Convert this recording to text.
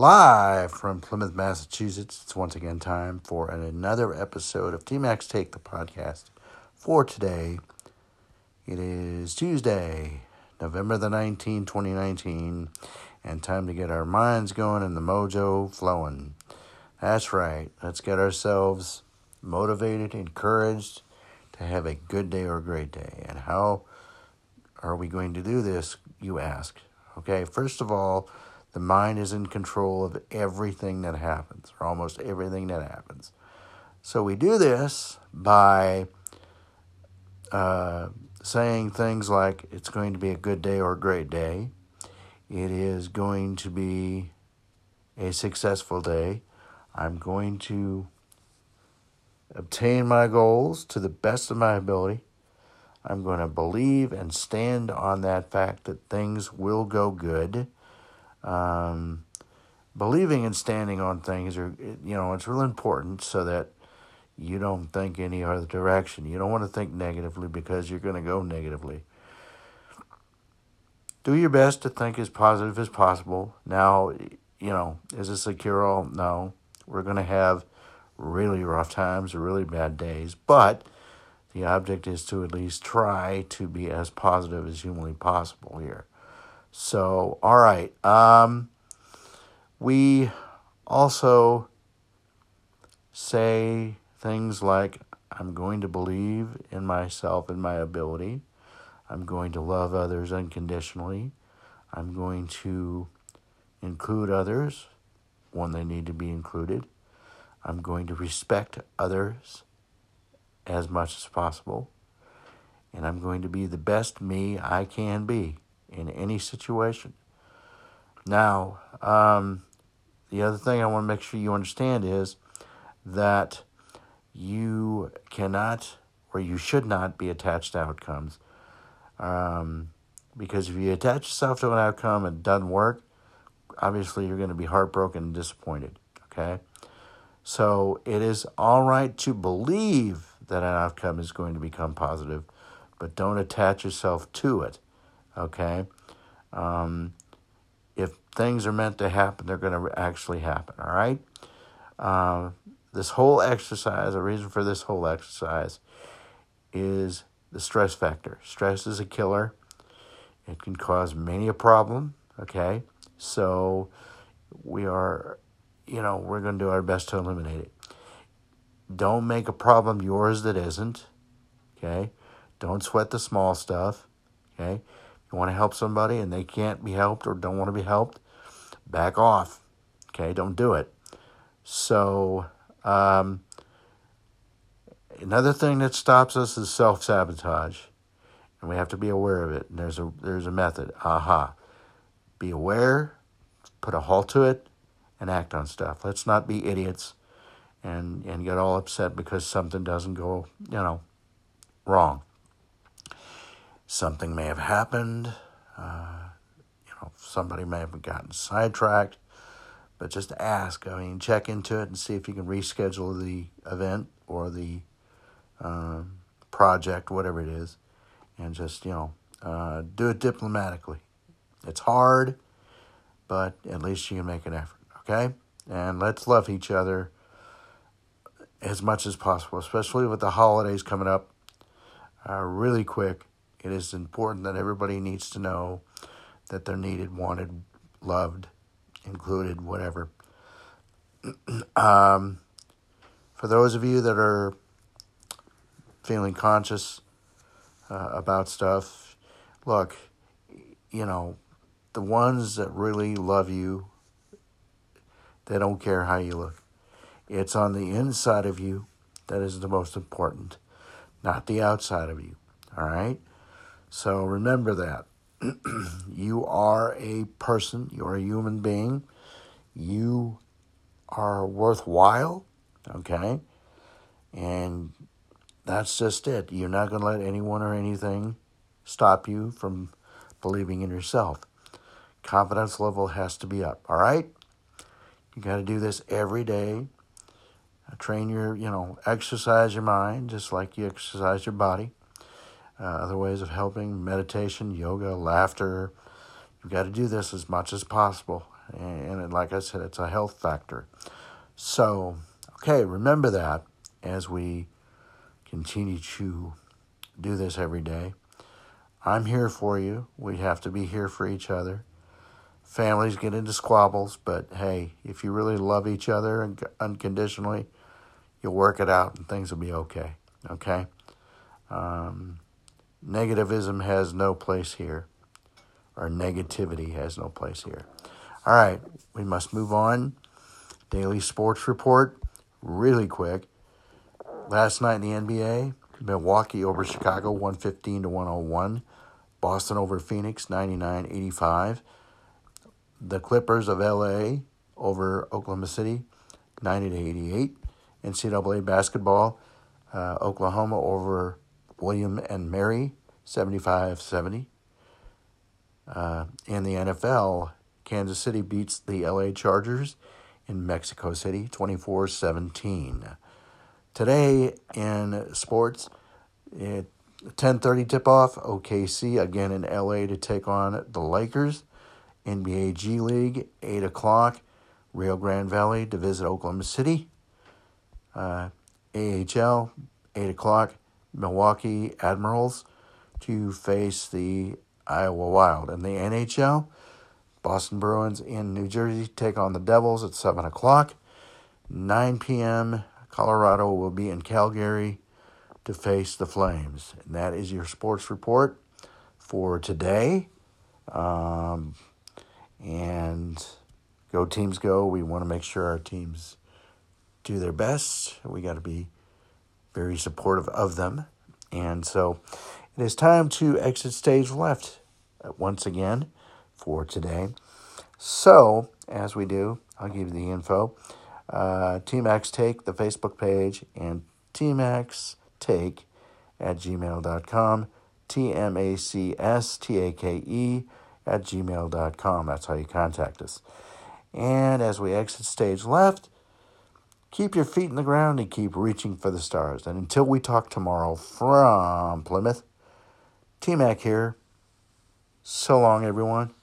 Live from Plymouth, Massachusetts. It's once again time for another episode of TMAC's Take the podcast. For today, it is Tuesday, November the 19th, 2019, and time to get our minds going and the mojo flowing. That's right. Let's get ourselves motivated, encouraged to have a good day or a great day. And how are we going to do this, you ask? Okay, first of all, the mind is in control of everything that happens, or almost everything that happens. So we do this by uh, saying things like, it's going to be a good day or a great day. It is going to be a successful day. I'm going to obtain my goals to the best of my ability. I'm going to believe and stand on that fact that things will go good. Um, believing and standing on things are, you know, it's real important so that you don't think any other direction. You don't want to think negatively because you're going to go negatively. Do your best to think as positive as possible. Now, you know, is this a cure all? No. We're going to have really rough times or really bad days, but the object is to at least try to be as positive as humanly possible here. So, all right. Um, we also say things like, I'm going to believe in myself and my ability. I'm going to love others unconditionally. I'm going to include others when they need to be included. I'm going to respect others as much as possible. And I'm going to be the best me I can be in any situation. Now, um, the other thing I want to make sure you understand is that you cannot or you should not be attached to outcomes. Um, because if you attach yourself to an outcome and it doesn't work, obviously you're going to be heartbroken and disappointed. Okay? So it is all right to believe that an outcome is going to become positive, but don't attach yourself to it. Okay? Um, if things are meant to happen, they're going to actually happen. All right? Uh, this whole exercise, the reason for this whole exercise is the stress factor. Stress is a killer. It can cause many a problem. Okay? So we are, you know, we're going to do our best to eliminate it. Don't make a problem yours that isn't. Okay? Don't sweat the small stuff. Okay? You want to help somebody and they can't be helped or don't want to be helped, back off. Okay? Don't do it. So, um, another thing that stops us is self sabotage. And we have to be aware of it. And there's a there's a method. Aha. Be aware, put a halt to it, and act on stuff. Let's not be idiots and and get all upset because something doesn't go, you know, wrong. Something may have happened. Uh, you know, somebody may have gotten sidetracked. But just ask. I mean, check into it and see if you can reschedule the event or the uh, project, whatever it is, and just you know uh, do it diplomatically. It's hard, but at least you can make an effort. Okay, and let's love each other as much as possible, especially with the holidays coming up uh, really quick. It is important that everybody needs to know that they're needed, wanted, loved, included, whatever. um, for those of you that are feeling conscious uh, about stuff, look, you know, the ones that really love you, they don't care how you look. It's on the inside of you that is the most important, not the outside of you. All right? So remember that. you are a person, you're a human being. You are worthwhile, okay? And that's just it. You're not going to let anyone or anything stop you from believing in yourself. Confidence level has to be up, all right? You got to do this every day train your, you know, exercise your mind just like you exercise your body. Uh, other ways of helping meditation, yoga, laughter. You've got to do this as much as possible. And, and like I said, it's a health factor. So, okay, remember that as we continue to do this every day. I'm here for you. We have to be here for each other. Families get into squabbles, but hey, if you really love each other unconditionally, you'll work it out and things will be okay. Okay? Um, negativism has no place here, or negativity has no place here. All right, we must move on. Daily sports report, really quick. Last night in the NBA, Milwaukee over Chicago 115 to 101. Boston over Phoenix 99-85. The Clippers of LA over Oklahoma City 90 to 88. NCAA basketball uh, Oklahoma over William and Mary 75-70. Uh, in the NFL, Kansas City beats the LA Chargers in Mexico City 24 17. Today in sports, at 10:30 tip-off, OKC again in LA to take on the Lakers. NBA G League, 8 o'clock, Rio Grande Valley to visit Oklahoma City. Uh, AHL, 8 o'clock, Milwaukee Admirals to face the Iowa Wild. And the NHL, Boston Bruins in New Jersey take on the Devils at 7 o'clock. 9 p.m., Colorado will be in Calgary to face the Flames. And that is your sports report for today. Um, and go teams go. We want to make sure our teams do their best. We got to be very supportive of them. And so it is time to exit stage left once again for today. So, as we do, I'll give you the info. Uh, TMAC's Take, the Facebook page, and TMAC's Take at gmail.com. T M A C S T A K E at gmail.com. That's how you contact us. And as we exit stage left, keep your feet in the ground and keep reaching for the stars. And until we talk tomorrow from Plymouth, T Mac here. So long, everyone.